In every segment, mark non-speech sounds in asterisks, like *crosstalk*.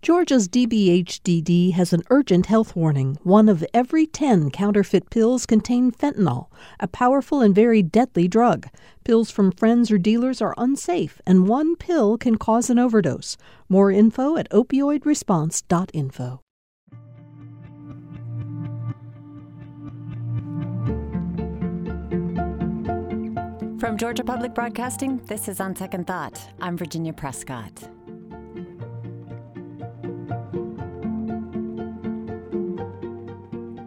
Georgia's DBHDD has an urgent health warning. One of every 10 counterfeit pills contain fentanyl, a powerful and very deadly drug. Pills from friends or dealers are unsafe, and one pill can cause an overdose. More info at opioidresponse.info. From Georgia Public Broadcasting, this is On Second Thought. I'm Virginia Prescott.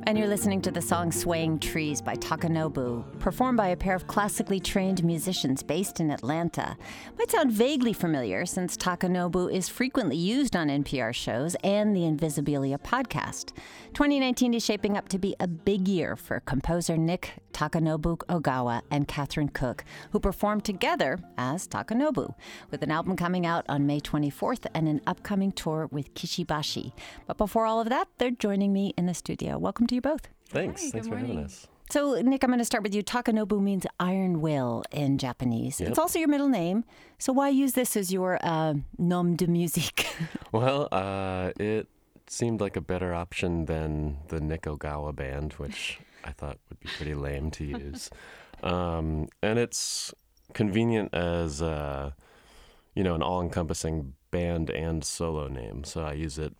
And you're listening to the song Swaying Trees by Takanobu, performed by a pair of classically trained musicians based in Atlanta. Might sound vaguely familiar since Takanobu is frequently used on NPR shows and the Invisibilia podcast. 2019 is shaping up to be a big year for composer Nick Takanobu Ogawa and Catherine Cook, who perform together as Takanobu, with an album coming out on May 24th and an upcoming tour with Kishibashi. But before all of that, they're joining me in the studio. Welcome to both. Thanks. Hi, Thanks good for having us. So, Nick, I'm going to start with you. Takanobu means iron will in Japanese. Yep. It's also your middle name. So, why use this as your uh, nom de musique? *laughs* Well, uh, it seemed like a better option than the Nick Ogawa band, which *laughs* I thought would be pretty lame to use. Um, and it's convenient as, uh, you know, an all-encompassing band and solo name. So I use it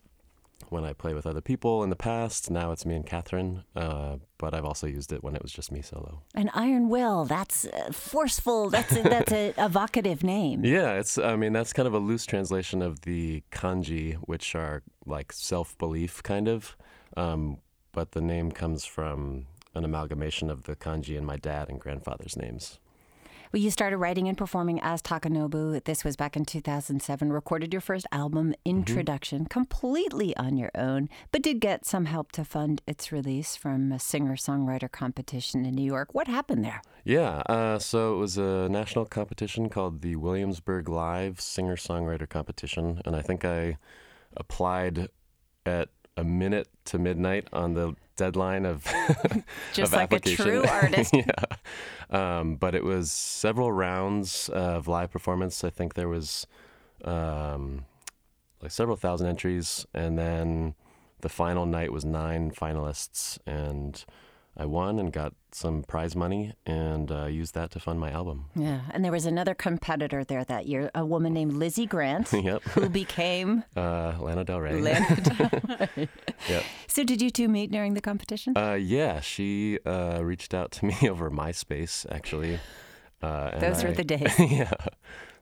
when I play with other people in the past. Now it's me and Catherine, uh, but I've also used it when it was just me solo. An iron will. That's uh, forceful. That's a, that's a *laughs* evocative name. Yeah, it's. I mean, that's kind of a loose translation of the kanji, which are like self-belief, kind of. Um, but the name comes from an amalgamation of the kanji in my dad and grandfather's names. Well, you started writing and performing as Takanobu. This was back in 2007. Recorded your first album, Introduction, completely on your own, but did get some help to fund its release from a singer songwriter competition in New York. What happened there? Yeah, uh, so it was a national competition called the Williamsburg Live Singer Songwriter Competition, and I think I applied at a minute to midnight on the deadline of *laughs* Just of like a true *laughs* artist. yeah, um, but it was several rounds of live performance. I think there was um, like several thousand entries, and then the final night was nine finalists, and I won and got some prize money, and uh, used that to fund my album. Yeah, and there was another competitor there that year, a woman named Lizzie Grant, *laughs* yep, who became *laughs* uh, Lana Del Rey. Lana Del *laughs* Rey. Yep. So, did you two meet during the competition? Uh, yeah, she uh, reached out to me over MySpace, actually. Uh, and Those were I- the days. yeah,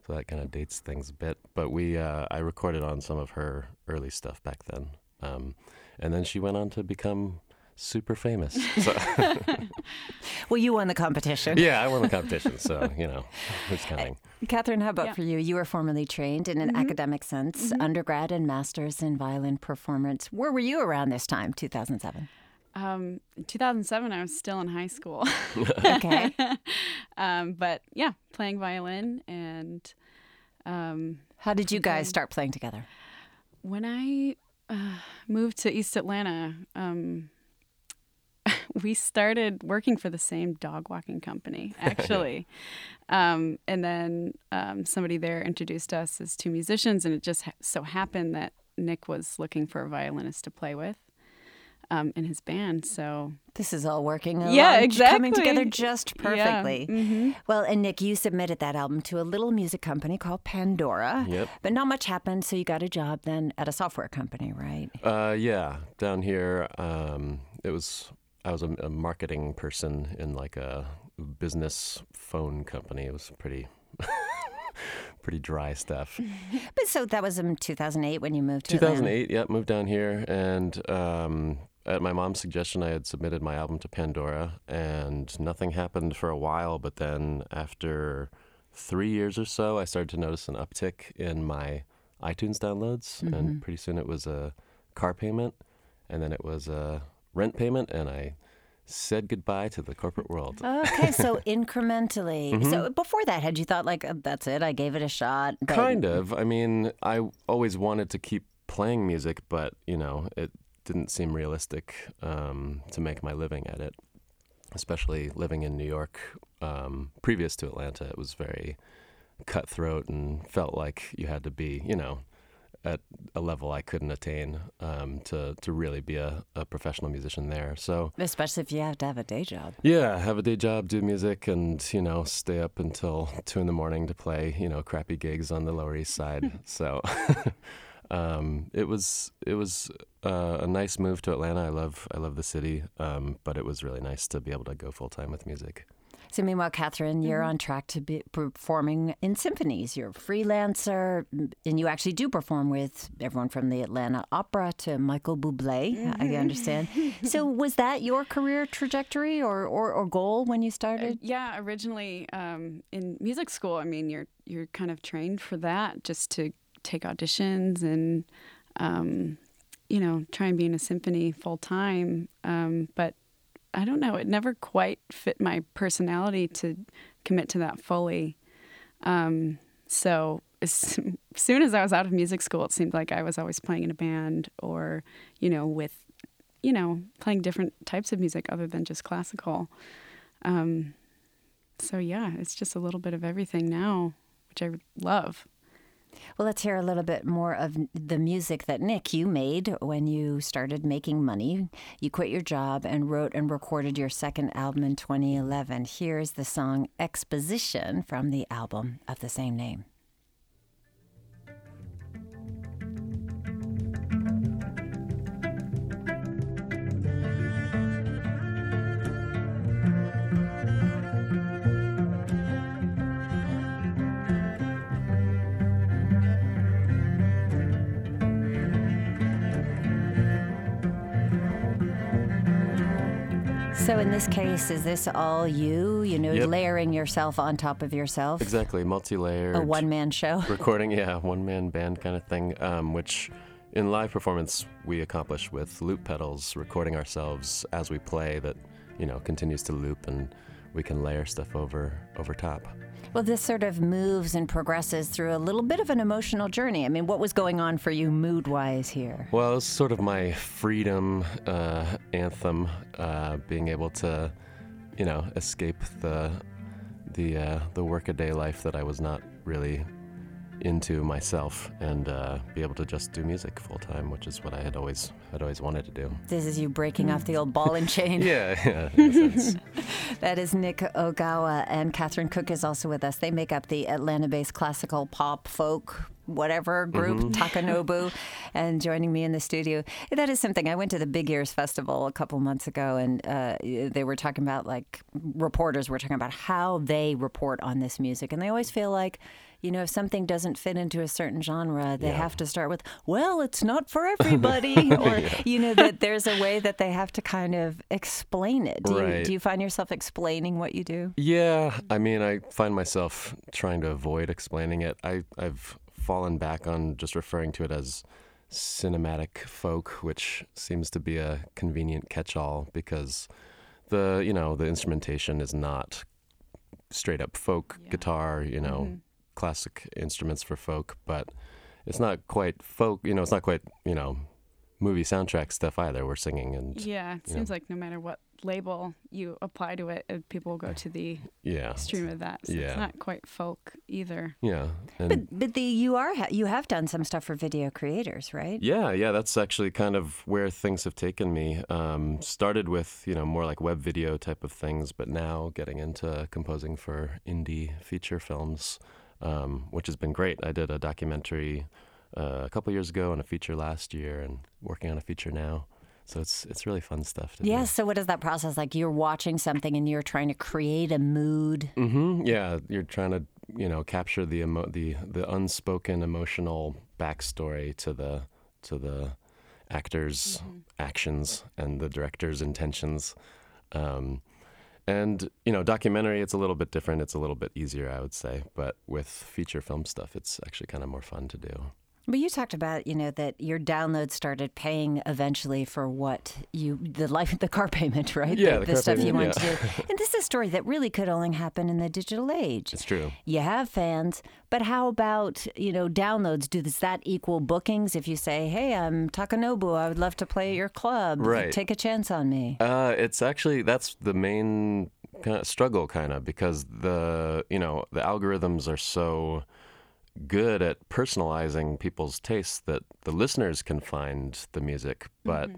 so that kind of dates things a bit. But we, uh, I recorded on some of her early stuff back then, um, and then she went on to become super famous. So *laughs* Well, you won the competition. yeah, I won the competition, so you know, who's counting? Catherine, how about Yeah. for you? You were formerly trained in an academic sense, undergrad and master's in violin performance. Where were you around this time, 2007? Um, 2007, I was still in high school. *laughs* Okay. *laughs* um, but yeah, playing violin. And um, How did you guys start playing together? when I uh, moved to East Atlanta, um, we started working for the same dog walking company, *laughs* actually. um, and then um, somebody there introduced us as two musicians, and it just ha- so happened that Nick was looking for a violinist to play with um, in his band. So This is all working Yeah, along, coming together just Yeah, perfectly. mhm. Well, and Nick, you submitted that album to a little music company called Pandora. Yep. But not much happened, so you got a job then at a software company, right? Uh, yeah, down here, um, it was. I was a, a marketing person in like a business phone company. It was pretty, *laughs* pretty dry stuff. *laughs* But so that was in 2008 when you moved to Atlanta. 2008, yeah, moved down here, and um, at my mom's suggestion, I had submitted my album to Pandora, and nothing happened for a while. But then, after three years or so, I started to notice an uptick in my iTunes downloads, and pretty soon it was a car payment, and then it was a rent payment, and I said goodbye to the corporate world. Okay, so *laughs* incrementally. Mm-hmm. So before that, had you thought like uh, that's it? I gave it a shot. but- Kind of. I mean, I always wanted to keep playing music, but you know, it didn't seem realistic um, to make my living at it. Especially living in New York, um, previous to Atlanta, it was very cutthroat and felt like you had to be, you know, at a level I couldn't attain um, to to really be a, a professional musician there. So Especially if you have to have a day job. yeah, have a day job, do music, and you know stay up until *laughs* two in the morning to play you know crappy gigs on the Lower East Side. *laughs* so *laughs* um, it was it was uh, a nice move to Atlanta. I love I love the city, um, but it was really nice to be able to go full time with music. So, meanwhile, Catherine, you're Mm-hmm. on track to be performing in symphonies. You're a freelancer, and you actually do perform with everyone from the Atlanta Opera to Michael Bublé, I Mm-hmm. understand. so, *laughs* was that your career trajectory or, or, or goal when you started? Yeah, originally um, in music school, I mean, you're you're kind of trained for that, just to take auditions and um, you know try and be in a symphony full time. Um, but I don't know, it never quite fit my personality to commit to that fully. Um, so as *laughs* soon as I was out of music school, it seemed like I was always playing in a band or you know with you know playing different types of music other than just classical. Um, so yeah, it's just a little bit of everything now, which I love. Well, let's hear a little bit more of the music that Nick you made when you started making money. You quit your job and wrote and recorded your second album in 2011. Here's the song Exposition from the album of the same name. So, in this case, is this all you? You know, Yep. layering yourself on top of yourself? Exactly, multi-layered. A one man show? *laughs* recording, yeah, one man band kind of thing, um, which in live performance we accomplish with loop pedals, recording ourselves as we play that, you know, continues to loop and we can layer stuff over over top. Well, this sort of moves and progresses through a little bit of an emotional journey. I mean, what was going on for you mood wise here? Well, it's sort of my freedom uh, anthem, uh, being able to, you know, escape the the uh, the workaday life that I was not really into myself, and uh, be able to just do music full time, which is what I had always had always wanted to do. This is you breaking off the old ball and chain. *laughs* Yeah, yeah. in a sense. *laughs* That is Nick Ogawa, and Catherine Cook is also with us. They make up the Atlanta based classical pop folk. Whatever group, Takanobu, *laughs* and joining me in the studio. That is something. I went to the Big Ears Festival a couple months ago, and uh, they were talking about like reporters were talking about how they report on this music, and they always feel like, you know, if something doesn't fit into a certain genre, they Yeah. have to start with, "Well, it's not for *laughs* everybody," or you know that there's a way that they have to kind of explain it. Do you do you find yourself explaining what you do? Yeah, I mean, I find myself trying to avoid explaining it. I, I've fallen back on just referring to it as cinematic folk, which seems to be a convenient catch-all because the you know the instrumentation is not straight up folk Yeah. guitar, you know, Mhm. Classic instruments for folk, but it's not quite folk. You know, it's not quite you know movie soundtrack stuff either. We're singing and Yeah, it Yeah. seems like no matter what label you apply to it, uh, people will go to the yeah, extreme of that. So Yeah. it's not quite folk either. yeah, and But but the you are ha- you have done some stuff for video creators, right? Yeah, yeah, that's actually kind of where things have taken me. Um, started with you know more like web video type of things, but now getting into composing for indie feature films, um, which has been great. I did a documentary uh, a couple years ago and a feature last year, and working on a feature now. So it's it's really fun stuff to Yes. So what is that process like? You're watching something and you're trying to create a mood. do. hmm Yeah, you're trying to you know capture the emo- the the unspoken emotional backstory to the to the actors' actions and the director's intentions. Um, and you know, documentary, it's a little bit different. It's a little bit easier, I would say. But with feature film stuff, it's actually kind of more fun to do. But you talked about, you know, that your downloads started paying eventually for what you the life of *laughs* the car payment, right? Yeah, the, the the stuff you payment, want to do. And this is a story that really could only happen in the digital age. It's true. You have fans, but how about, you know, downloads? Do does that equal bookings if you say, "Hey, I'm Takanobu, I would love to play at your club. Right. Take a chance on me." Uh, it's actually that's the main kind of struggle, kind of because the you know the algorithms are so good at personalizing people's tastes that the listeners can find the music, but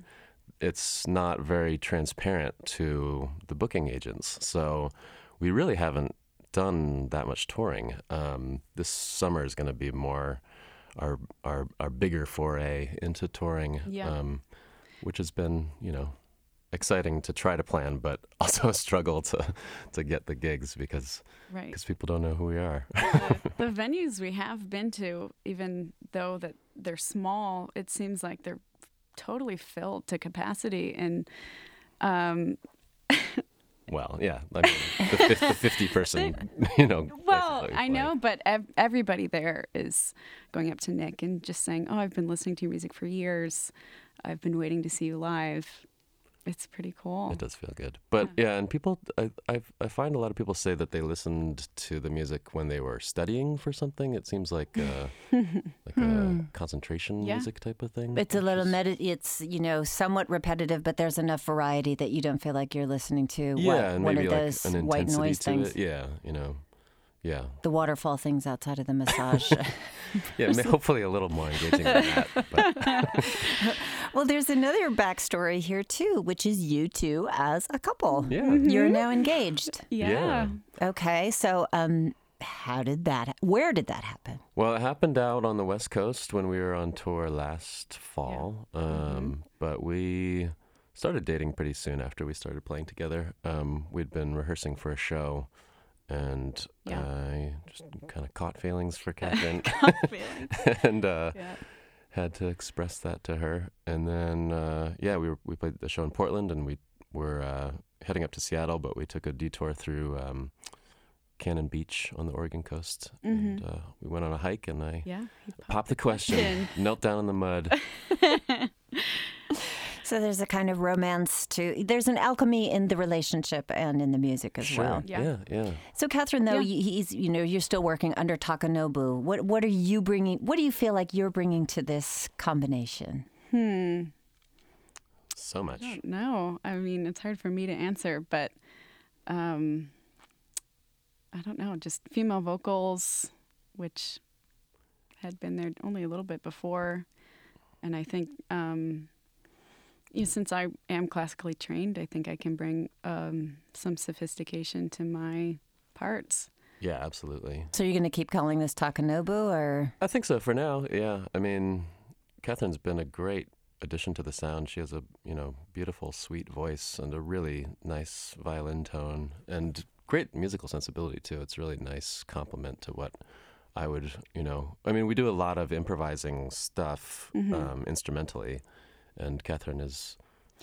it's not very transparent to the booking agents. So we really haven't done that much touring. Um, this summer is going to be more our, our our bigger foray into touring, Yeah. um, which has been you know exciting to try to plan, but *laughs* also a struggle to to get the gigs because Right. because people don't know who we are. *laughs* the venues we have been to, even though that they're small, it seems like they're totally filled to capacity. And um, *laughs* Well, yeah, I mean, the, the fifty person, you know. well, I know, but ev- everybody there is going up to Nick and just saying, "Oh, I've been listening to your music for years. I've been waiting to see you live." It's pretty cool. It does feel good, but yeah, and people, I, I, I find a lot of people say that they listened to the music when they were studying for something. It seems like uh, *laughs* like a concentration Yeah. music type of thing. It's a little is- medi- It's you know somewhat repetitive, but there's enough variety that you don't feel like you're listening to yeah, what, and one maybe of like those an white noise to things. it. Yeah, you know, yeah, The waterfall things outside of the massage. *laughs* yeah. hopefully, a little more engaging than that. *laughs* But well, there's another backstory here too, which is you two as a couple. yeah, You're now engaged. yeah. Okay, so um, how did that? Where did that happen? Well, it happened out on the West Coast when we were on tour last fall. Um, But we started dating pretty soon after we started playing together. Um, we'd been rehearsing for a show, and Yeah. I just kind of caught feelings for Catherine *laughs* *laughs* and uh, Yeah. Had to express that to her. And then, uh, yeah, we, were, we played the show in Portland, and we were uh, heading up to Seattle, but we took a detour through. Um, Cannon Beach on the Oregon coast, and uh, we went on a hike, and I Yeah. he Pop the question. *laughs* Knelt down in the mud. *laughs* So there's a kind of romance to. There's an alchemy in the relationship and in the music as sure. well. Yeah. Yeah. yeah. So Catherine, though, Yeah. he's you know you're still working under Takanobu. What what are you bringing? What do you feel like you're bringing to this combination? Hmm. So much. I don't. I mean, it's hard for me to answer, but um, I don't know. Just female vocals, which had been there only a little bit before, and I think um, you know, since I am classically trained, I think I can bring um, some sophistication to my parts. Yeah, absolutely. So you're going to keep calling this Takanobu, or I think so for now. Yeah. I mean, Catherine's been a great addition to the sound. She has a, you know, beautiful, sweet voice and a really nice violin tone and great musical sensibility, too. It's a really nice complement to what I would, you know, I mean, we do a lot of improvising stuff um, instrumentally, and Catherine is.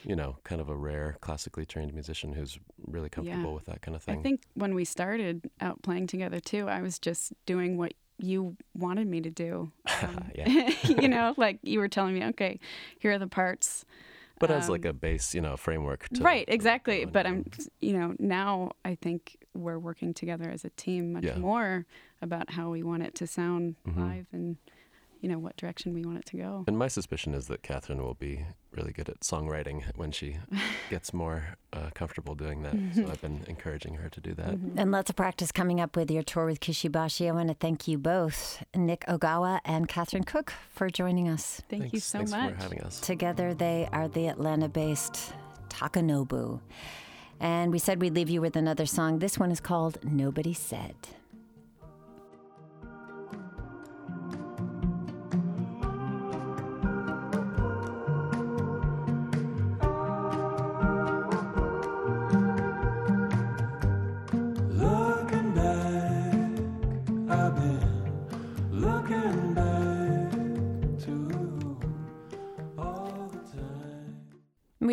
You know, kind of a rare classically trained musician who's really comfortable with that kind of thing. I think when we started out playing together too, I was just doing what you wanted me to do. *laughs* Um, Yeah. *laughs* you know, *laughs* like you were telling me, okay, here are the parts. But as Um, like a base, you know, framework. To, right, exactly. go But. I'm, you know, now I think we're working together as a team much Yeah. more about how we want it to sound Mhm. live and, you know, what direction we want it to go. And my suspicion is that Catherine will be really good at songwriting when she *laughs* gets more uh, comfortable doing that. So I've been encouraging her to do that. Mm-hmm. and lots of practice coming up with your tour with Kishibashi. I want to thank you both, Nick Ogawa and Catherine Cook, for joining us. Thank you Thanks, so thanks much. for having us. Together, they are the Atlanta-based Takanobu. And we said we'd leave you with another song. This one is called Nobody Said.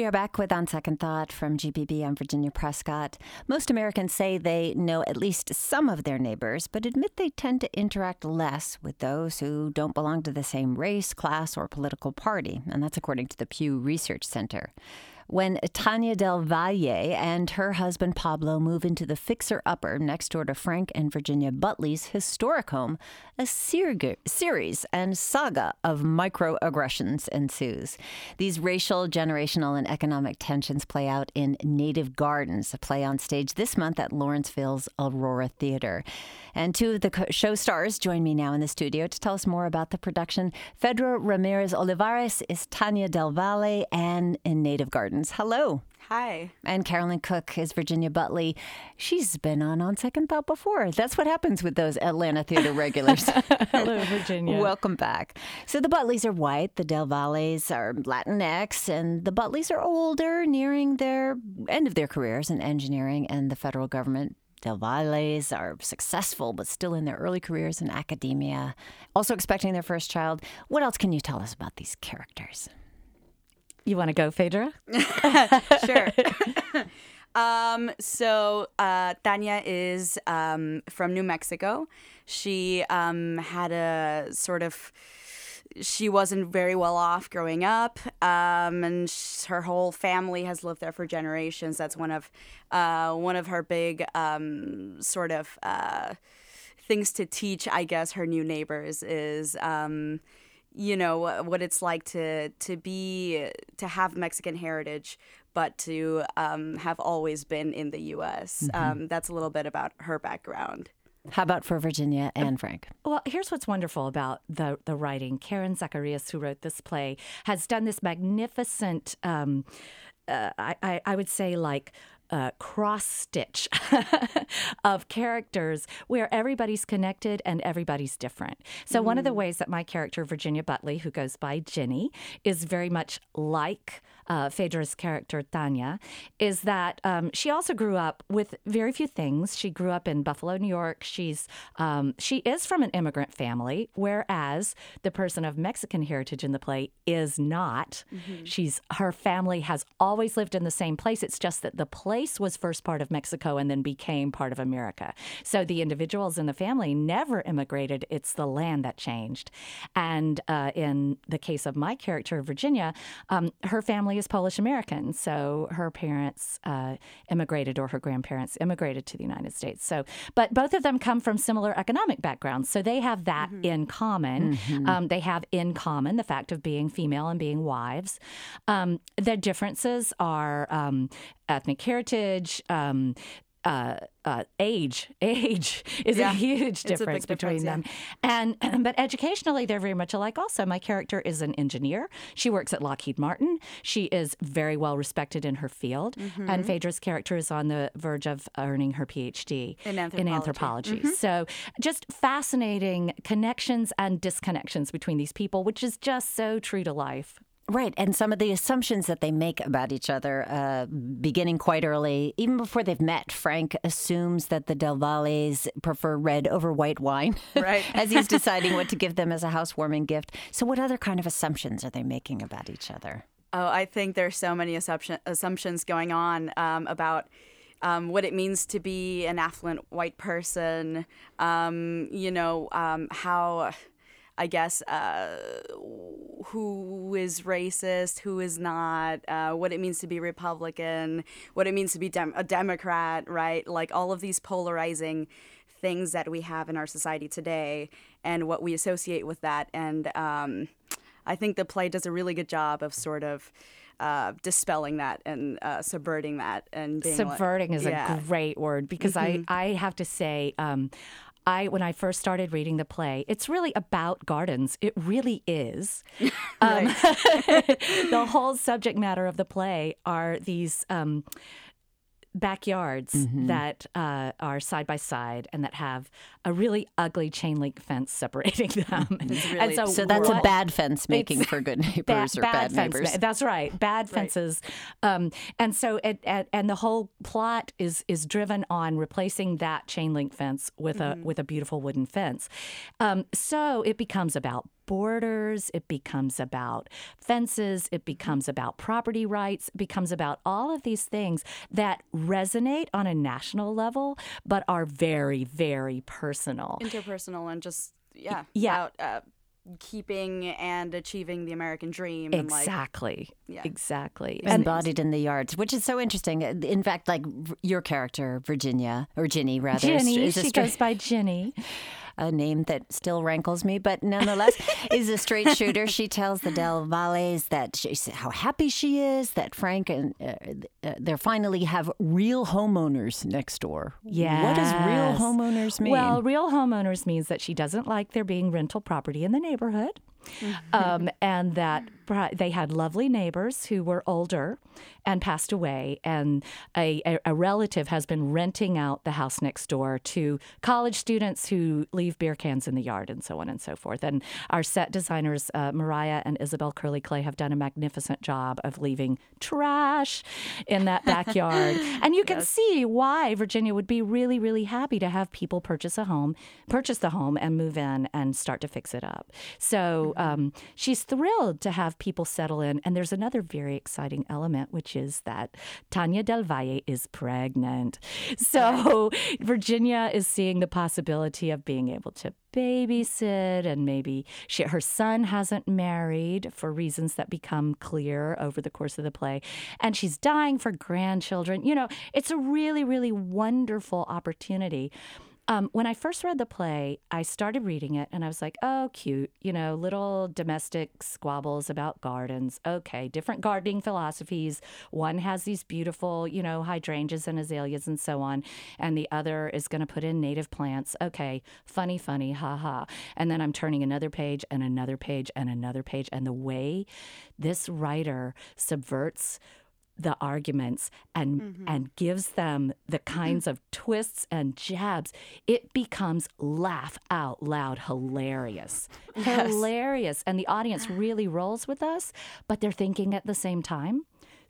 We are back with On Second Thought from GPB. I'm Virginia Prescott. Most Americans say they know at least some of their neighbors, but admit they tend to interact less with those who don't belong to the same race, class, or political party. And that's according to the Pew Research Center. When Tanya Del Valle and her husband Pablo move into the fixer upper next door to Frank and Virginia Butley's historic home, a ser- series and saga of microaggressions ensues. These racial, generational, and economic tensions play out in Native Gardens, a play on stage this month at Lawrenceville's Aurora Theater. And two of the show stars join me now in the studio to tell us more about the production. Fedra Ramirez Olivares is Tanya Del Valle and in Native Gardens. Hello. Hi. And Carolyn Cook is Virginia Butley. She's been on On Second Thought before. That's what happens with those Atlanta theater *laughs* regulars. *laughs* *laughs* Hello, Virginia. Welcome back. So the Butleys are white, the Del Valles are Latinx, and the Butleys are older, nearing their end of their careers in engineering and the federal government. Del Valles are successful, but still in their early careers in academia, also expecting their first child. What else can you tell us about these characters? You want to go, Phaedra? *laughs* Sure. *laughs* um, so uh, Tanya is um, from New Mexico. She um, had a sort of she wasn't very well off growing up, um, and sh- her whole family has lived there for generations. That's one of uh, one of her big um, sort of uh, things to teach, I guess, her new neighbors is. Um, you know what it's like to to be to have Mexican heritage, but to um, have always been in the U.S. Um, that's a little bit about her background. How about for Virginia and Frank? Well, here's what's wonderful about the the writing. Karen Zacarías, who wrote this play, has done this magnificent. Um, uh, I, I I would say like. Uh, cross stitch *laughs* of characters where everybody's connected and everybody's different. So, one of the ways that my character, Virginia Butley, who goes by Jenny, is very much like uh, Phaedra's character, Tanya, is that um, she also grew up with very few things. She grew up in Buffalo, New York. She's um, she is from an immigrant family, whereas the person of Mexican heritage in the play is not. She's her family has always lived in the same place. It's just that the place was first part of Mexico and then became part of America. So the individuals in the family never immigrated. It's the land that changed. And uh, in the case of my character, Virginia, um, her family is Polish American. So her parents uh, immigrated or her grandparents immigrated to the United States. So, but both of them come from similar economic backgrounds. So they have that in common. Um, they have in common the fact of being female and being wives. Um, their differences are um, ethnic heritage. Um, uh, uh, age, *laughs* age is Yeah. a huge It's a difference between difference, them. And *clears throat* but educationally, they're very much alike. Also, my character is an engineer. She works at Lockheed Martin. She is very well respected in her field. Mm-hmm. And Phaedra's character is on the verge of earning her PhD In In anthropology. anthropology. Mm-hmm. So, just fascinating connections and disconnections between these people, which is just so true to life. Right, and some of the assumptions that they make about each other, uh, beginning quite early, even before they've met. Frank assumes that the Del Valles prefer red over white wine, *laughs* Right. as he's *laughs* deciding what to give them as a housewarming gift. So, what other kind of assumptions are they making about each other? Oh, I think there's so many assumption, assumptions going on um, about um, what it means to be an affluent white person. Um, you know um, how. I guess uh, who is racist, who is not, uh, what it means to be Republican, what it means to be dem- a Democrat, right? Like all of these polarizing things that we have in our society today and what we associate with that. And um, I think the play does a really good job of sort of uh, dispelling that and uh, subverting that and being like- Subverting is yeah. Mm-hmm. a great word because I, I have to say, um, I when I first started reading the play, it's really about gardens. It really is. *laughs* Um, *laughs* the whole subject matter of the play are these. Um, backyards Mm-hmm. that uh, are side by side and that have a really ugly chain link fence separating *laughs* them. and so, So, that's a bad fence making for good *laughs* ba- neighbors or bad, fence neighbors. ma- That's right, bad fences. Um, and so, it, and, and the whole plot is is driven on replacing that chain link fence with a with a beautiful wooden fence. Um, so it becomes about borders. It becomes about fences. It becomes about property rights. It becomes about all of these things that resonate on a national level, but are very, very personal. interpersonal and just yeah, Yeah. about uh, keeping and achieving the American dream. And like, Exactly. Yeah. Exactly. Embodied in the yards, which is so interesting. In fact, like your character, Virginia, or Ginny, rather, Ginny, is a she straight- goes *laughs* by Ginny. A name that still rankles me, but nonetheless *laughs* is a straight shooter. She tells the Del Valles that she, how happy she is that Frank and uh, uh, they finally have real homeowners next door. Yeah. What does real homeowners mean? Well, real homeowners means that she doesn't like there being rental property in the neighborhood. Um, and that they had lovely neighbors who were older and passed away, and a, a, a relative has been renting out the house next door to college students who leave beer cans in the yard and so on and so forth. And our set designers, uh, Mariah and Isabel Curley-Clay, have done a magnificent job of leaving trash in that *laughs* backyard. and you can see why Virginia would be really, really happy to have people purchase a home, purchase the home, and move in and start to fix it up. So um, she's thrilled to have people settle in. And there's another very exciting element, which is that Tanya Del Valle is pregnant. So *laughs* Virginia is seeing the possibility of being able to babysit and maybe she, her son hasn't married for reasons that become clear over the course of the play and she's dying for grandchildren you know it's a really really wonderful opportunity um, when I first read the play, I started reading it and I was like, oh, cute, you know, little domestic squabbles about gardens. Okay, different gardening philosophies. One has these beautiful, you know, hydrangeas and azaleas and so on, and the other is going to put in native plants. Okay, funny, funny, ha ha. And then I'm turning another page and another page and another page. And the way this writer subverts the arguments and mm-hmm. and gives them the kinds mm-hmm. of twists and jabs it becomes laugh out loud hilarious. Hilarious. And the audience really rolls with us but they're thinking at the same time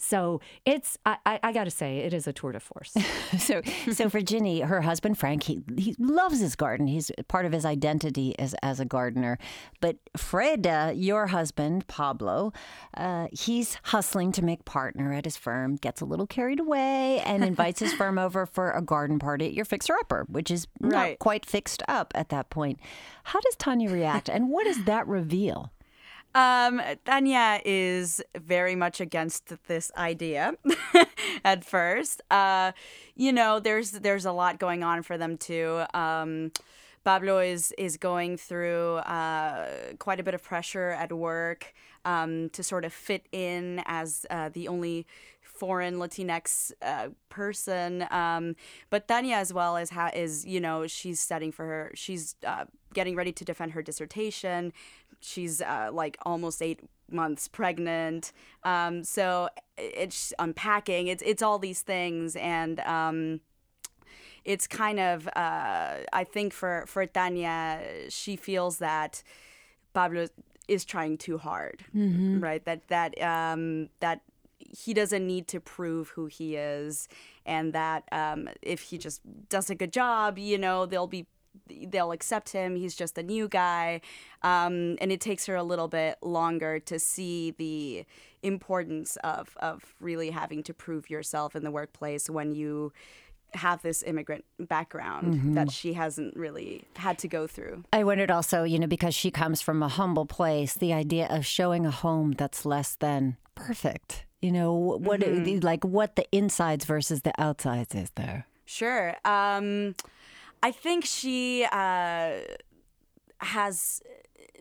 so it's i i, I gotta say it is a tour de force *laughs* so so for Ginny, her husband Frank, he he loves his garden. He's part of his identity as as a gardener. But Freda, your husband Pablo, uh, he's hustling to make partner at his firm. Gets a little carried away and invites his firm over for a garden party at your fixer upper, which is not Right. quite fixed up at that point. How does Tanya react, and what does that reveal? Um, Tanya is very much against this idea *laughs* at first. Uh, you know, there's there's a lot going on for them too. Um, Pablo is is going through uh, quite a bit of pressure at work um, to sort of fit in as uh, the only foreign Latinx uh, person. Um, but Tanya as well is ha- is you know she's studying for her. She's uh, getting ready to defend her dissertation. She's uh, like almost eight months pregnant. Um, so it's unpacking. It's it's all these things and. Um, it's kind of uh, I think for for Tanya, she feels that Pablo is trying too hard, right? That that um, that he doesn't need to prove who he is, and that um, if he just does a good job, you know, they'll be they'll accept him. He's just a new guy, um, and it takes her a little bit longer to see the importance of of really having to prove yourself in the workplace when you have this immigrant background that she hasn't really had to go through. I wondered also, you know, because she comes from a humble place, the idea of showing a home that's less than perfect. You know, what like what the insides versus the outsides is there. Sure. Um, I think she uh, has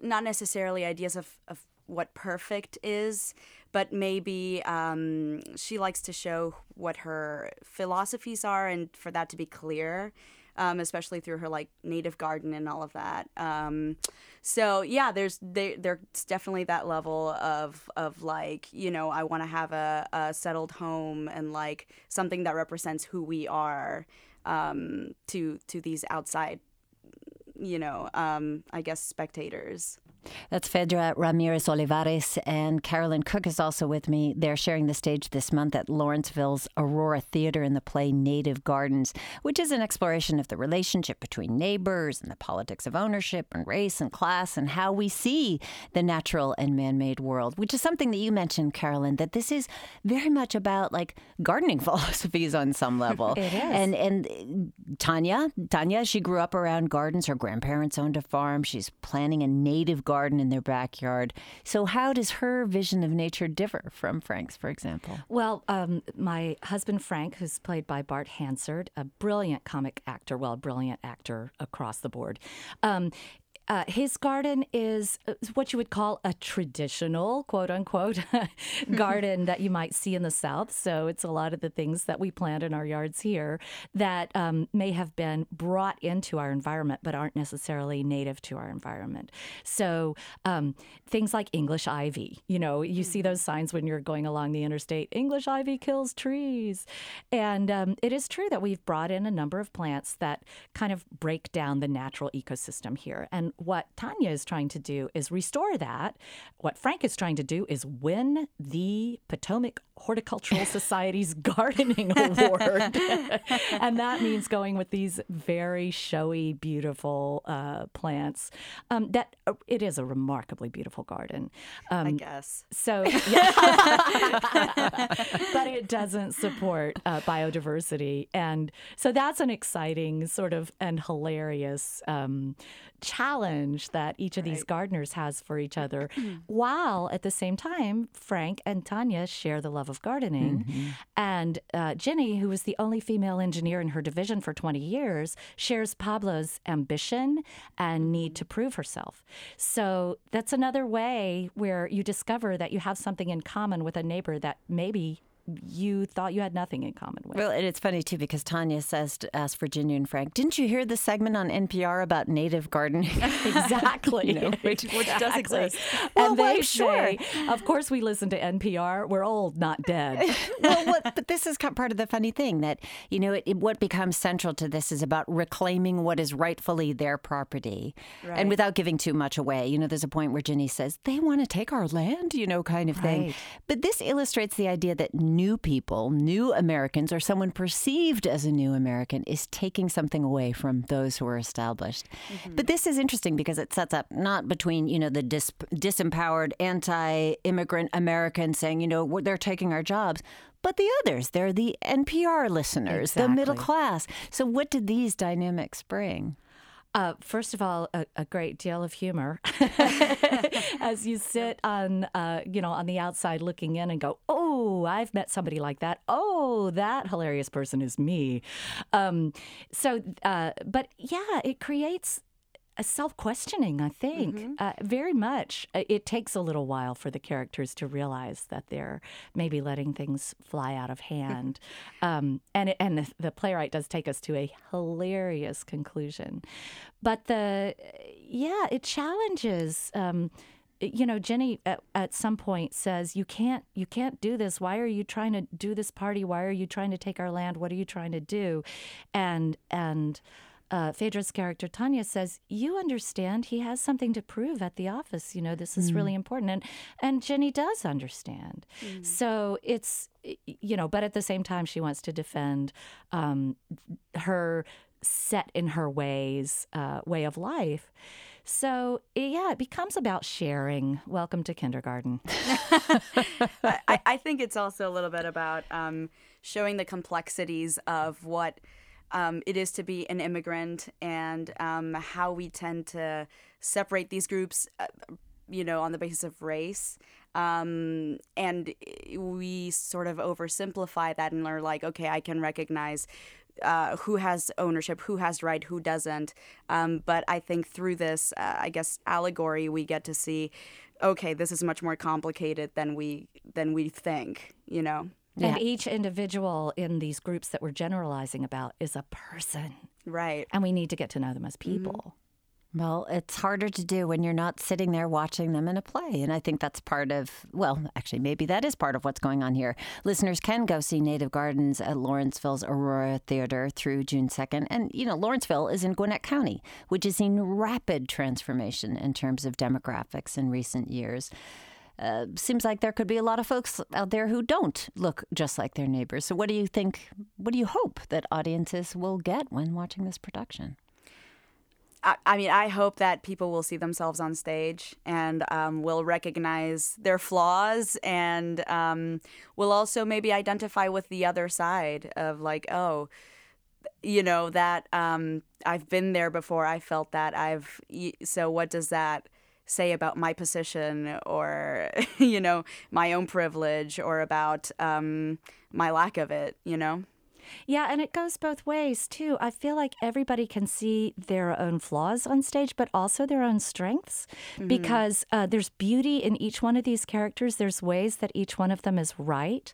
not necessarily ideas of, of what perfect is, but maybe um, she likes to show what her philosophies are and for that to be clear. Um, especially through her like native garden and all of that. Um, so yeah, there's there, there's definitely that level of of like you know I want to have a, a settled home and like something that represents who we are um, to to these outside, you know, um, I guess spectators. That's Fedra Ramirez Olivares and Carolyn Cook is also with me. They're sharing the stage this month at Lawrenceville's Aurora Theater in the play Native Gardens, which is an exploration of the relationship between neighbors and the politics of ownership and race and class and how we see the natural and man-made world, which is something that you mentioned, Carolyn, that this is very much about like gardening *laughs* philosophies on some level. *laughs* It is. And and Tanya, Tanya, she grew up around gardens. Her grandparents owned a farm. She's planning a native garden garden in their backyard. So, how does her vision of nature differ from Frank's, for example? Well, um, my husband Frank, who's played by Bart Hansard, a brilliant comic actor, well, a brilliant actor across the board. Um, uh, his garden is uh, what you would call a traditional, quote unquote, *laughs* *laughs* garden that you might see in the South. So it's a lot of the things that we plant in our yards here that um, may have been brought into our environment but aren't necessarily native to our environment. So um, things like English ivy, you know, you see those signs when you're going along the interstate English ivy kills trees. And um, it is true that we've brought in a number of plants that kind of break down the natural ecosystem here. And what Tanya is trying to do is restore that. What Frank is trying to do is win the Potomac Horticultural *laughs* Society's Gardening *laughs* Award. *laughs* and that means going with these very showy, beautiful uh, plants. Um, that uh, It is a remarkably beautiful garden. Um, I guess. so, yeah. but it doesn't support uh, biodiversity. And so that's an exciting sort of and hilarious um, challenge that each of these gardeners has for each other, *clears throat* while at the same time, Frank and Tanya share the love of gardening. And uh, Jenny, who was the only female engineer in her division for 20 years, shares Pablo's ambition and need to prove herself. So that's another way where you discover that you have something in common with a neighbor that maybe you thought you had nothing in common with. Well, and it's funny too because Tanya says to ask Virginia and Frank, didn't you hear the segment on NPR about native gardening? *laughs* *laughs* Exactly. You know, *laughs* which- Which does exist. And they I'm sure. say, of course, we listen to NPR. We're old, not dead. well, what, but this is part of the funny thing that you know it, it- what becomes central to this is about reclaiming what is rightfully their property, and without giving too much away. You know, there's a point where Ginny says they want to take our land, you know, kind of thing. Right. But this illustrates the idea that new people, new Americans, or someone perceived as a new American, is taking something away from those who are established. Mm-hmm. But this is interesting because it sets up not between you know the dis- disempowered anti-immigrant Americans saying you know they're taking our jobs. But the others, they're the NPR listeners, the middle class. So, what did these dynamics bring? Uh, first of all, a, a great deal of humor *laughs* as you sit on, uh, you know, on the outside looking in and go, "Oh, I've met somebody like that. Oh, that hilarious person is me." Um, so, uh, but yeah, it creates a self-questioning. I think uh, very much. Uh, It takes a little while for the characters to realize that they're maybe letting things fly out of hand, *laughs* um, and and the, the playwright does take us to a hilarious conclusion. But the yeah, it challenges. Um, you know, Jenny at, at some point says, "You can't, you can't do this. Why are you trying to do this party? Why are you trying to take our land? What are you trying to do?" And and uh, Phaedra's character Tanya says, "You understand. He has something to prove at the office. You know, this is really important." And and Jenny does understand. So it's you know, but at the same time, she wants to defend um, her set in her ways uh, way of life. So yeah, it becomes about sharing. Welcome to kindergarten. *laughs* I, I think it's also a little bit about um, showing the complexities of what um, it is to be an immigrant and um, how we tend to separate these groups, uh, you know, on the basis of race. Um, and we sort of oversimplify that and are like, okay, I can recognize uh, who has ownership, who has right, who doesn't. Um, but I think through this, uh, I guess, allegory, we get to see, okay, this is much more complicated than we than we think. You know, And each individual in these groups that we're generalizing about is a person, right? and we need to get to know them as people. Mm-hmm. Well, it's harder to do when you're not sitting there watching them in a play. And I think that's part of, well, actually, maybe that is part of what's going on here. Listeners can go see Native Gardens at Lawrenceville's Aurora Theater through June 2nd. And, you know, Lawrenceville is in Gwinnett County, which has seen rapid transformation in terms of demographics in recent years. Uh, seems like there could be a lot of folks out there who don't look just like their neighbors. So, what do you think? What do you hope that audiences will get when watching this production? I, I mean, I hope that people will see themselves on stage and um, will recognize their flaws and um, will also maybe identify with the other side of like, oh, you know that um, I've been there before. I felt that. I've so what does that say about my position or *laughs* you know my own privilege or about um, my lack of it. You know. Yeah, and it goes both ways too. I feel like everybody can see their own flaws on stage, but also their own strengths because uh, there's beauty in each one of these characters. There's ways that each one of them is right.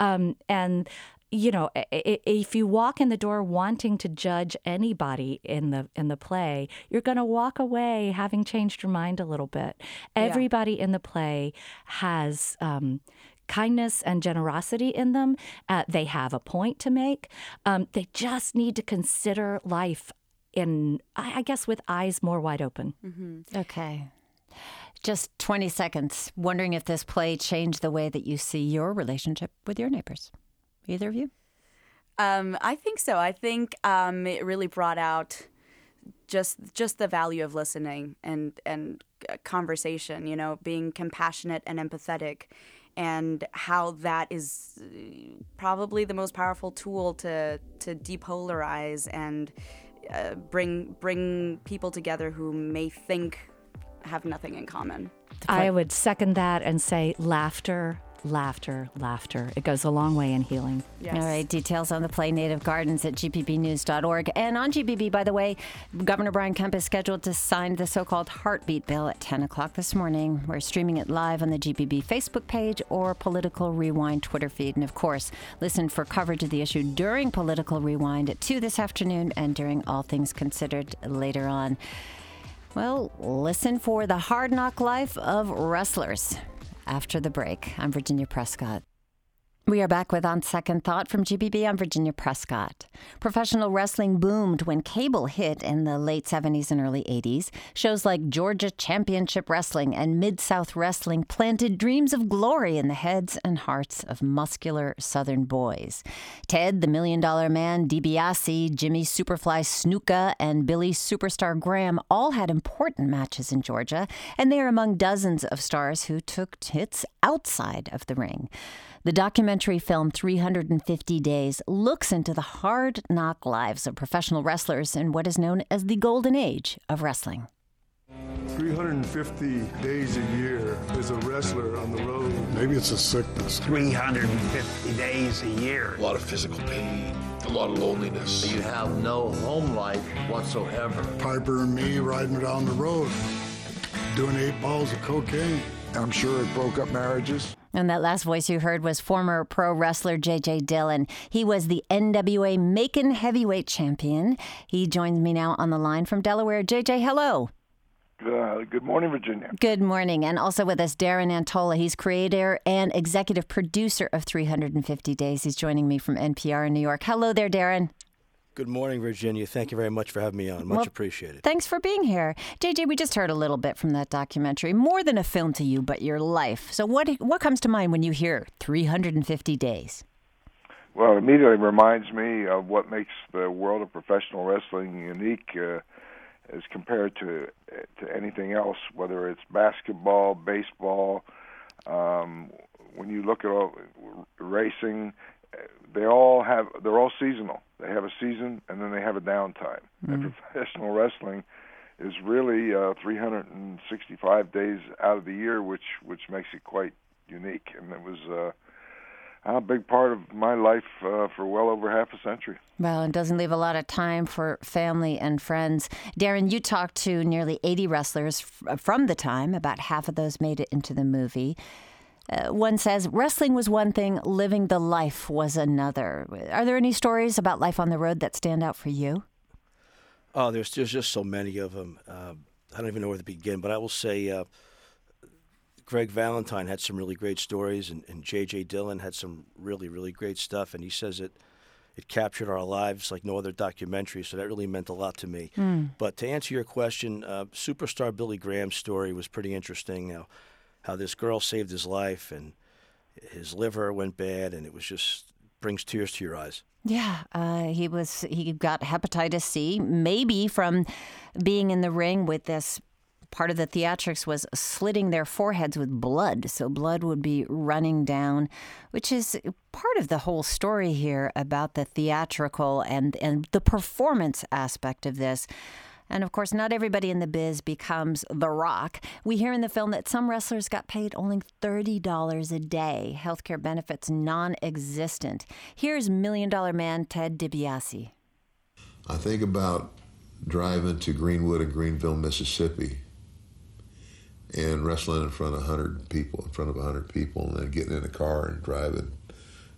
Um, and you know, i- i- if you walk in the door wanting to judge anybody in the in the play, you're going to walk away having changed your mind a little bit. Everybody in the play has um, kindness and generosity in them. Uh, they have a point to make. Um, they just need to consider life in, I I guess, with eyes more wide open. Okay. Just 20 seconds. Wondering if this play changed the way that you see your relationship with your neighbors. Either of you? Um, I think so. I think um, it really brought out just just the value of listening and and uh, conversation. You know, being compassionate and empathetic, and how that is uh, probably the most powerful tool to to depolarize and uh, bring bring people together who may think have nothing in common. I would second that and say laughter, laughter, laughter. It goes a long way in healing. Yes. All right, details on the play Native Gardens at gpbnews.org. And on GPB, by the way, Governor Brian Kemp is scheduled to sign the so called Heartbeat Bill at 10 o'clock this morning. We're streaming it live on the GPB Facebook page or Political Rewind Twitter feed. And of course, listen for coverage of the issue during Political Rewind at 2 this afternoon and during All Things Considered later on. Well, listen for the hard knock life of wrestlers after the break. I'm Virginia Prescott. We are back with On Second Thought from GPB. I'm Virginia Prescott. Professional wrestling boomed when cable hit in the late 70s and early 80s. Shows like Georgia Championship Wrestling and Mid South Wrestling planted dreams of glory in the heads and hearts of muscular Southern boys. Ted, the Million Dollar Man, DiBiase, Jimmy Superfly Snuka, and Billy Superstar Graham all had important matches in Georgia, and they are among dozens of stars who took hits outside of the ring. The documentary film 350 Days looks into the hard knock lives of professional wrestlers in what is known as the golden age of wrestling. 350 days a year as a wrestler on the road. Maybe it's a sickness. 350 days a year. A lot of physical pain, a lot of loneliness. You have no home life whatsoever. Piper and me riding down the road, doing eight balls of cocaine. I'm sure it broke up marriages. And that last voice you heard was former pro wrestler J.J. Dillon. He was the NWA Macon Heavyweight Champion. He joins me now on the line from Delaware. J.J., hello. Uh, good morning, Virginia. Good morning. And also with us, Darren Antola. He's creator and executive producer of 350 Days. He's joining me from NPR in New York. Hello there, Darren. Good morning, Virginia. Thank you very much for having me on. Much Well, appreciated. Thanks for being here. JJ, we just heard a little bit from that documentary. More than a film to you, but your life. So what what comes to mind when you hear 350 days? Well, it immediately reminds me of what makes the world of professional wrestling unique uh, as compared to to anything else, whether it's basketball, baseball. Um, when you look at all, racing, they all have they're all seasonal. They have a season and then they have a downtime. And professional wrestling is really uh, 365 days out of the year, which which makes it quite unique. And it was. Uh, a big part of my life uh, for well over half a century. Well, it doesn't leave a lot of time for family and friends. Darren, you talked to nearly 80 wrestlers f- from the time. About half of those made it into the movie. Uh, one says wrestling was one thing, living the life was another. Are there any stories about life on the road that stand out for you? Oh, there's, there's just so many of them. Uh, I don't even know where to begin, but I will say uh, Greg Valentine had some really great stories, and, and J.J. Dillon had some really, really great stuff. And he says it, it captured our lives like no other documentary, so that really meant a lot to me. But to answer your question, uh, superstar Billy Graham's story was pretty interesting. How, how this girl saved his life, and his liver went bad, and it was just brings tears to your eyes. Yeah, uh, he was. He got hepatitis C, maybe from being in the ring with this. Part of the theatrics was slitting their foreheads with blood, so blood would be running down, which is part of the whole story here about the theatrical and and the performance aspect of this. And of course, not everybody in the biz becomes The Rock. We hear in the film that some wrestlers got paid only $30 a day, healthcare benefits non existent. Here's Million Dollar Man Ted DiBiase. I think about driving to Greenwood and Greenville, Mississippi, and wrestling in front of 100 people, in front of 100 people, and then getting in a car and driving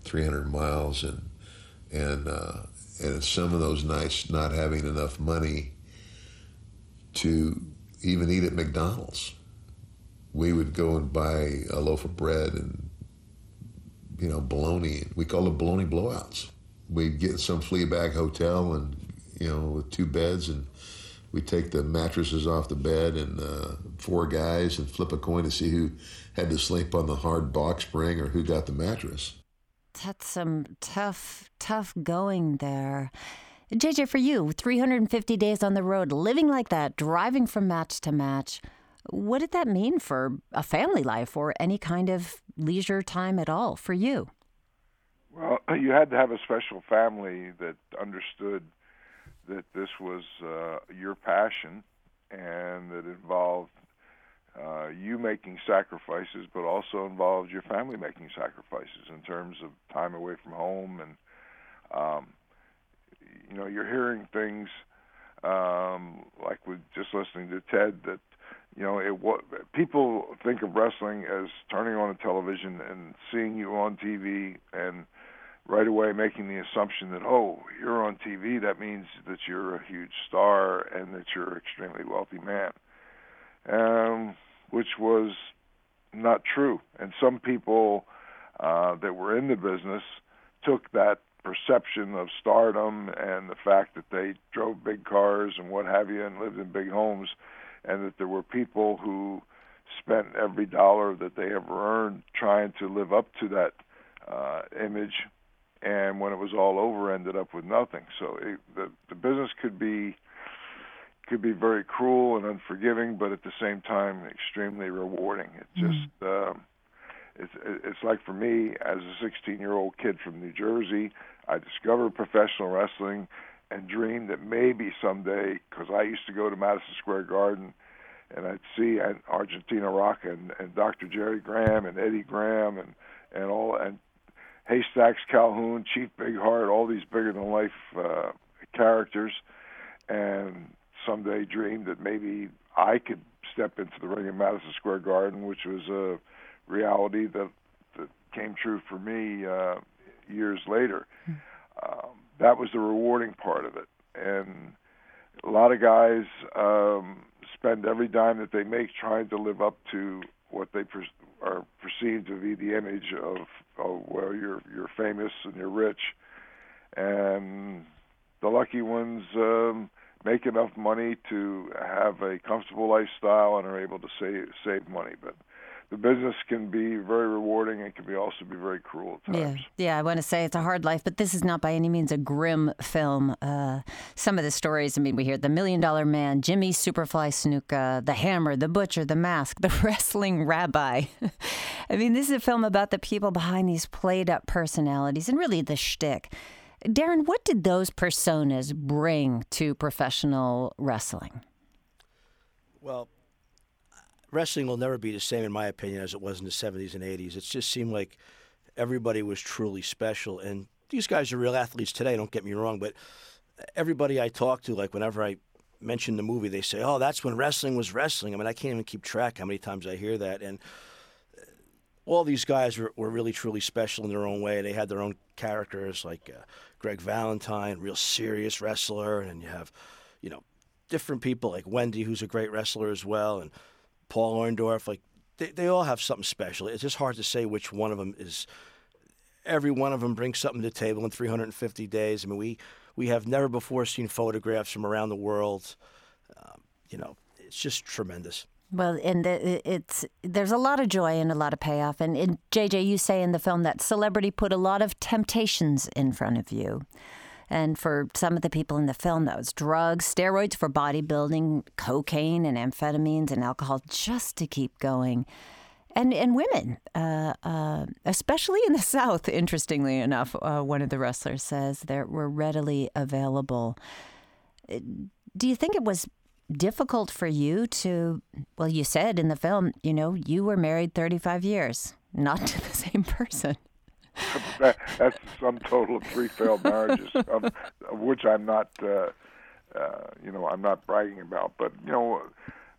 300 miles, and and uh, and some of those nights not having enough money to even eat at McDonald's. We would go and buy a loaf of bread and you know bologna. We call it bologna blowouts. We'd get some flea bag hotel and you know with two beds and we'd take the mattresses off the bed and uh, four guys and flip a coin to see who had to sleep on the hard box spring or who got the mattress. That's some tough, tough going there. JJ, for you, 350 days on the road, living like that, driving from match to match, what did that mean for a family life or any kind of leisure time at all for you? Well, you had to have a special family that understood that this was uh, your passion and that involved uh, you making sacrifices, but also involved your family making sacrifices in terms of time away from home. And, um, you know, you're hearing things um, like with just listening to Ted that, you know, it what people think of wrestling as turning on a television and seeing you on TV and right away making the assumption that oh you're on TV that means that you're a huge star and that you're an extremely wealthy man. Um, which was not true. And some people uh, that were in the business took that perception of stardom and the fact that they drove big cars and what have you and lived in big homes and that there were people who spent every dollar that they ever earned trying to live up to that uh, image and when it was all over, ended up with nothing. So it, the the business could be could be very cruel and unforgiving, but at the same time extremely rewarding. It just um, it's it's like for me as a 16 year old kid from New Jersey, I discovered professional wrestling and dreamed that maybe someday, because I used to go to Madison Square Garden and I'd see Argentina Rocca and, and Dr. Jerry Graham and Eddie Graham and and all and Haystacks Calhoun, Chief Big Heart, all these bigger than life uh, characters, and someday dreamed that maybe I could step into the ring in Madison Square Garden, which was a reality that that came true for me uh, years later. Um, that was the rewarding part of it, and a lot of guys um, spend every dime that they make trying to live up to what they per- are perceived to be the image of, oh well, you're you're famous and you're rich, and the lucky ones um, make enough money to have a comfortable lifestyle and are able to save save money. But the business can be very rewarding and can be also be very cruel at times. Yeah, yeah. I want to say it's a hard life, but this is not by any means a grim film. Uh, some of the stories, I mean, we hear the Million Dollar Man, Jimmy Superfly Snuka, the Hammer, the Butcher, the Mask, the *laughs* Wrestling Rabbi. *laughs* I mean, this is a film about the people behind these played up personalities and really the shtick. Darren, what did those personas bring to professional wrestling? Well, wrestling will never be the same, in my opinion, as it was in the 70s and 80s. It just seemed like everybody was truly special. And these guys are real athletes today, don't get me wrong, but everybody I talk to, like whenever I mention the movie, they say, oh, that's when wrestling was wrestling. I mean, I can't even keep track how many times I hear that. And all these guys were, were really, truly special in their own way. They had their own characters, like uh, Greg Valentine, real serious wrestler, and you have, you know, different people like Wendy, who's a great wrestler as well, and Paul Orndorff. Like they, they all have something special. It's just hard to say which one of them is. Every one of them brings something to the table in 350 days. I mean, we we have never before seen photographs from around the world. Um, you know, it's just tremendous. Well, and it's there's a lot of joy and a lot of payoff. And, and JJ, you say in the film that celebrity put a lot of temptations in front of you. And for some of the people in the film, that was drugs, steroids for bodybuilding, cocaine and amphetamines and alcohol just to keep going. And, and women, uh, uh, especially in the *laughs* South, interestingly enough, uh, one of the wrestlers says, that were readily available. Do you think it was difficult for you to, well, you said in the film, you know, you were married 35 years, not *laughs* to the same person. *laughs* that, that's the sum total of three failed marriages, of, of which I'm not, uh, uh, you know, I'm not bragging about. But you know,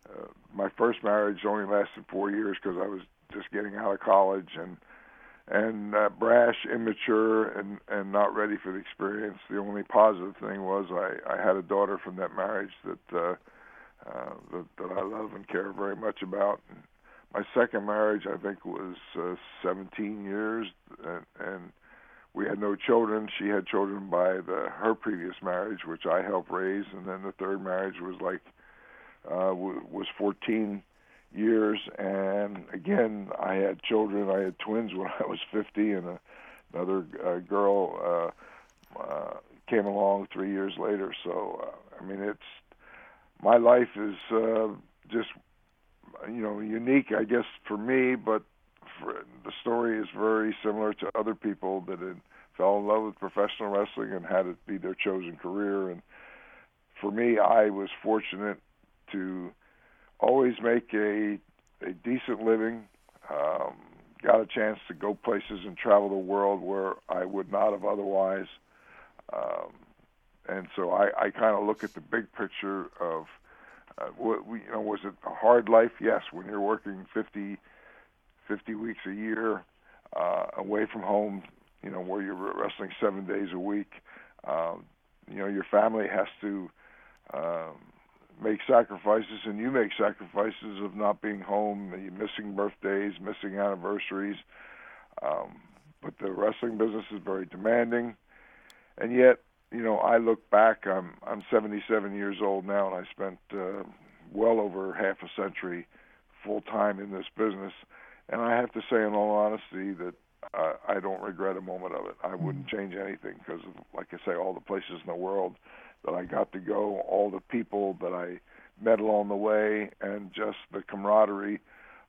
uh, my first marriage only lasted four years because I was just getting out of college and and uh, brash, immature, and and not ready for the experience. The only positive thing was I I had a daughter from that marriage that uh, uh, that, that I love and care very much about. And my second marriage, I think, was uh, 17 years, and, and we had no children. She had children by the her previous marriage, which I helped raise, and then the third marriage was like uh, w- was 14 years, and again, I had children. I had twins when *laughs* I was 50, and a, another uh, girl uh, uh, came along three years later. So, uh, I mean, it's my life is uh, just you know unique, I guess, for me, but for, the story is very similar to other people that had fell in love with professional wrestling and had it be their chosen career. And for me, I was fortunate to always make a a decent living. Um, got a chance to go places and travel the world where I would not have otherwise. Um, and so I, I kind of look at the big picture of uh, we, you know, was it a hard life? Yes, when you're working 50, 50 weeks a year uh, away from home, you know, where you're wrestling seven days a week. Um, you know, your family has to um, make sacrifices, and you make sacrifices of not being home, missing birthdays, missing anniversaries. Um, but the wrestling business is very demanding, and yet, you know, I look back. I'm I'm 77 years old now, and I spent uh, well over half a century full time in this business, and I have to say, in all honesty, that uh, I don't regret a moment of it. I wouldn't change anything because, like I say, all the places in the world that I got to go, all the people that I met along the way, and just the camaraderie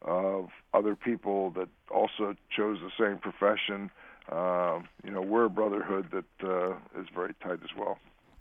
of other people that also chose the same profession. Uh, you know, we're a brotherhood that uh, is very tight as well.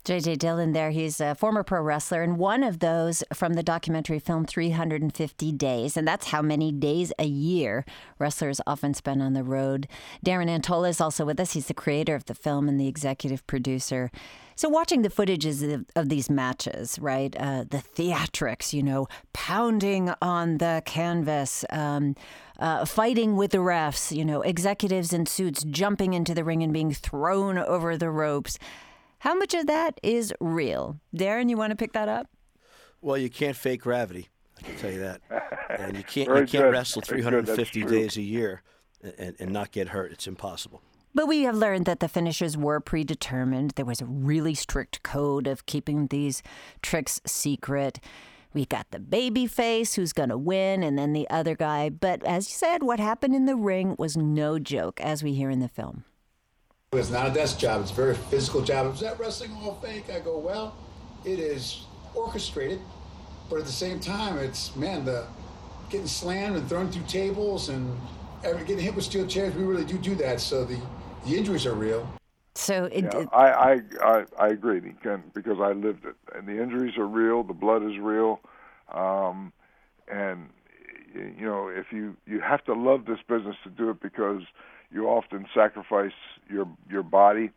JJ Dillon there. He's a former pro wrestler and one of those from the documentary film 350 Days. And that's how many days a year wrestlers often spend on the road. Darren Antola is also with us. He's the creator of the film and the executive producer. So, watching the footages of, of these matches, right? Uh, the theatrics, you know, pounding on the canvas, um, uh, fighting with the refs, you know, executives in suits jumping into the ring and being thrown over the ropes. How much of that is real? Darren, you want to pick that up? Well, you can't fake gravity. I can tell you that. *laughs* And you can't you can't good. wrestle Very good. That's 350 days a year and, and not get hurt. It's impossible. But we have learned that the finishes were predetermined. There was a really strict code of keeping these tricks secret. We got the baby face who's going to win, and then the other guy. But as you said, what happened in the ring was no joke, as we hear in the film. It's not a desk job. It's a very physical job. Is that wrestling all fake? I go, well, it is orchestrated, but at the same time, it's man, the getting slammed and thrown through tables and every, getting hit with steel chairs. We really do do that. So the the injuries are real. So it, Yeah, I, I I I agree because I lived it, and the injuries are real, the blood is real, um, and you know if you you have to love this business to do it because you often sacrifice your your body,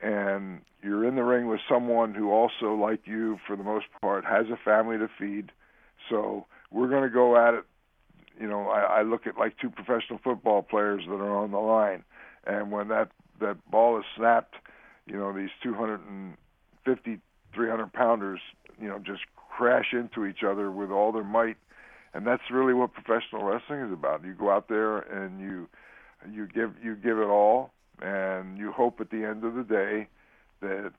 and you're in the ring with someone who also, like you, for the most part, has a family to feed. So we're going to go at it. You know, I, I look at like two professional football players that are on the line, and when that that ball is snapped, you know, these 250, 300 pounders, you know, just crash into each other with all their might, and that's really what professional wrestling is about. You go out there and you you give you give it all, and you hope at the end of the day that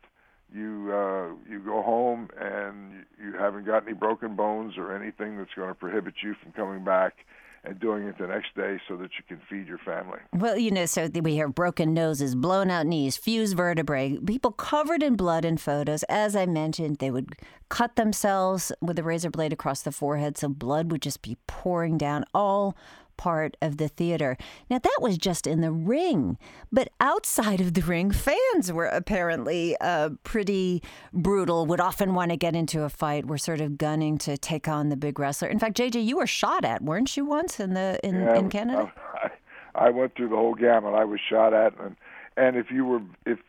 you uh, you go home and you, haven't got any broken bones or anything that's going to prohibit you from coming back and doing it the next day so that you can feed your family. Well, you know, so we have broken noses, blown out knees, fused vertebrae, people covered in blood in photos. As I mentioned, they would cut themselves with a razor blade across the forehead, so blood would just be pouring down, all part of the theater. Now, that was just in the ring, but outside of the ring, fans were apparently uh, pretty brutal, would often want to get into a fight, were sort of gunning to take on the big wrestler. In fact, JJ, you were shot at, weren't you, once in, the, in, Yeah, in Canada? I, I went through the whole gamut. I was shot at, and and if you were if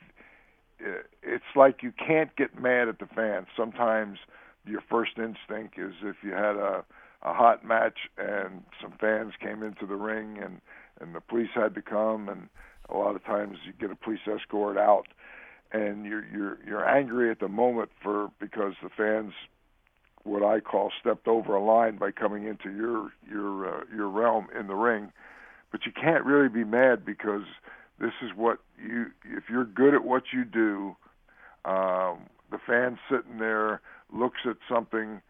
uh, it's like you can't get mad at the fans. Sometimes your first instinct is if you had a a hot match and some fans came into the ring and and the police had to come and a lot of times you get a police escort out and you're you're you're angry at the moment for because the fans what I call stepped over a line by coming into your your uh, your realm in the ring. But you can't really be mad because this is what you if you're good at what you do um the fan sitting there looks at something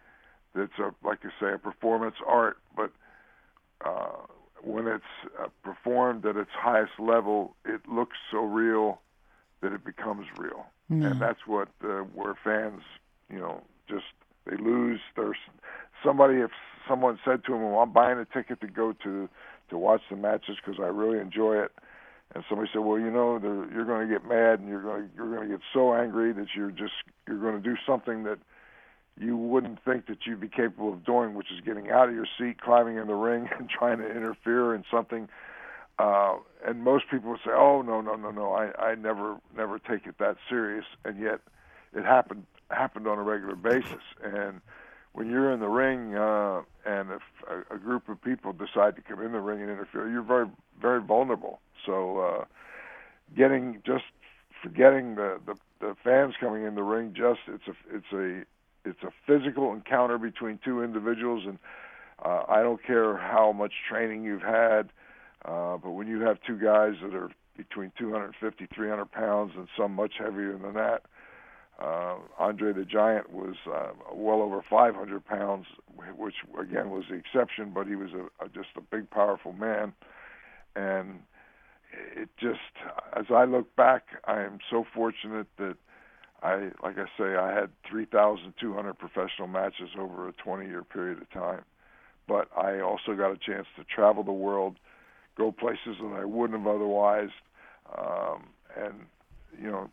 that's a like you say a performance art but uh when it's uh, performed at its highest level it looks so real that it becomes real Mm. and that's what uh, where fans you know just they lose there's somebody if someone said to them well i'm buying a ticket to go to to watch the matches because i really enjoy it and somebody said well you know you're going to get mad and you're going to you're going to get so angry that you're just you're going to do something that you wouldn't think that you'd be capable of doing which is getting out of your seat climbing in the ring *laughs* and trying to interfere in something uh and most people would say oh no no no no i i never never take it that serious and yet it happened happened on a regular basis. And when you're in the ring uh and if a, a group of people decide to come in the ring and interfere you're very very vulnerable. So uh getting just forgetting the the, the fans coming in the ring just it's a it's a it's a physical encounter between two individuals and uh I don't care how much training you've had uh, but when you have two guys that are between 250, 300 pounds, and some much heavier than that, uh, Andre the Giant was uh, well over 500 pounds, which again was the exception, but he was a, a just a big, powerful man. And it just, as I look back, I am so fortunate that I, like I say, I had 3,200 professional matches over a 20-year period of time. But I also got a chance to travel the world go places that I wouldn't have otherwise. Um, and you know,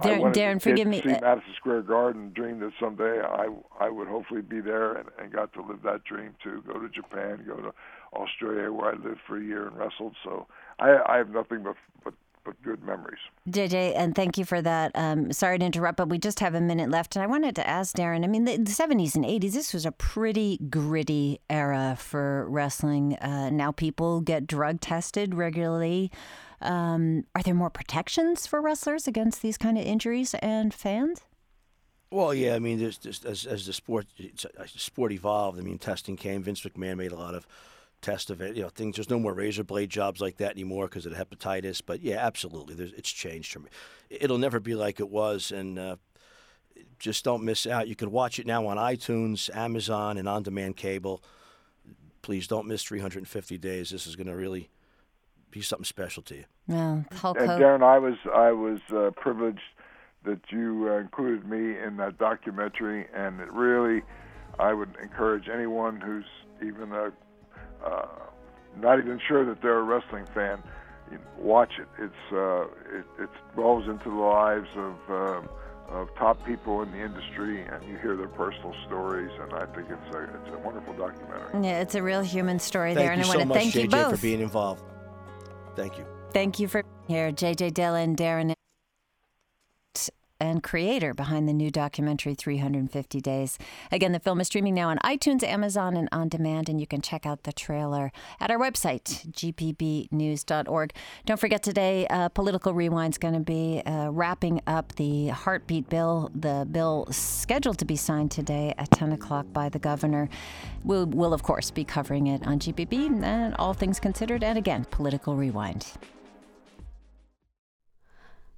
I Darren- as Darren, kid forgive to me, See uh, Madison Square Garden. Dreamed that someday I I would hopefully be there, and, and got to live that dream too. Go to Japan, go to Australia, where I lived for a year and wrestled. So I I have nothing but but but good memories. JJ, and thank you for that. Um, sorry to interrupt, but we just have a minute left. And I wanted to ask Darren I mean, the, the 70s and 80s, this was a pretty gritty era for wrestling. Uh, now people get drug tested regularly. Um, are there more protections for wrestlers against these kind of injuries and fans? Well, yeah, I mean, there's, there's, as, as the sport as the sport evolved, I mean, testing came. Vince McMahon made a lot of test of it. You know, things. There's no more razor blade jobs like that anymore because of hepatitis. But yeah, absolutely, there's, it's changed from. It'll never be like it was, and uh, just don't miss out. You can watch it now on iTunes, Amazon, and on-demand cable. Please don't miss 350 days. This is going to really be something special to you. Yeah, Hulk And Darren, I was I was uh, privileged that you uh, included me in that documentary, and it really, I would encourage anyone who's even a, uh, not even sure that they're a wrestling fan, watch it. It's uh, it, it delves into the lives of. Uh, of top people in the industry, and you hear their personal stories, and I think it's a it's a wonderful documentary. Yeah, it's a real human story Thank there, and you I so want to much, thank JJ, you both. for being involved. Thank you. Thank you for here, JJ Dillon, Darren, and creator behind the new documentary 350 Days. Again, the film is streaming now on iTunes, Amazon, and on demand, and you can check out the trailer at our website, gpbnews.org. Don't forget today, uh, Political is going to be uh, wrapping up the heartbeat bill, the bill scheduled to be signed today at 10 o'clock by the governor. We'll, we'll of course, be covering it on GPB and all things considered. And again, Political Rewind.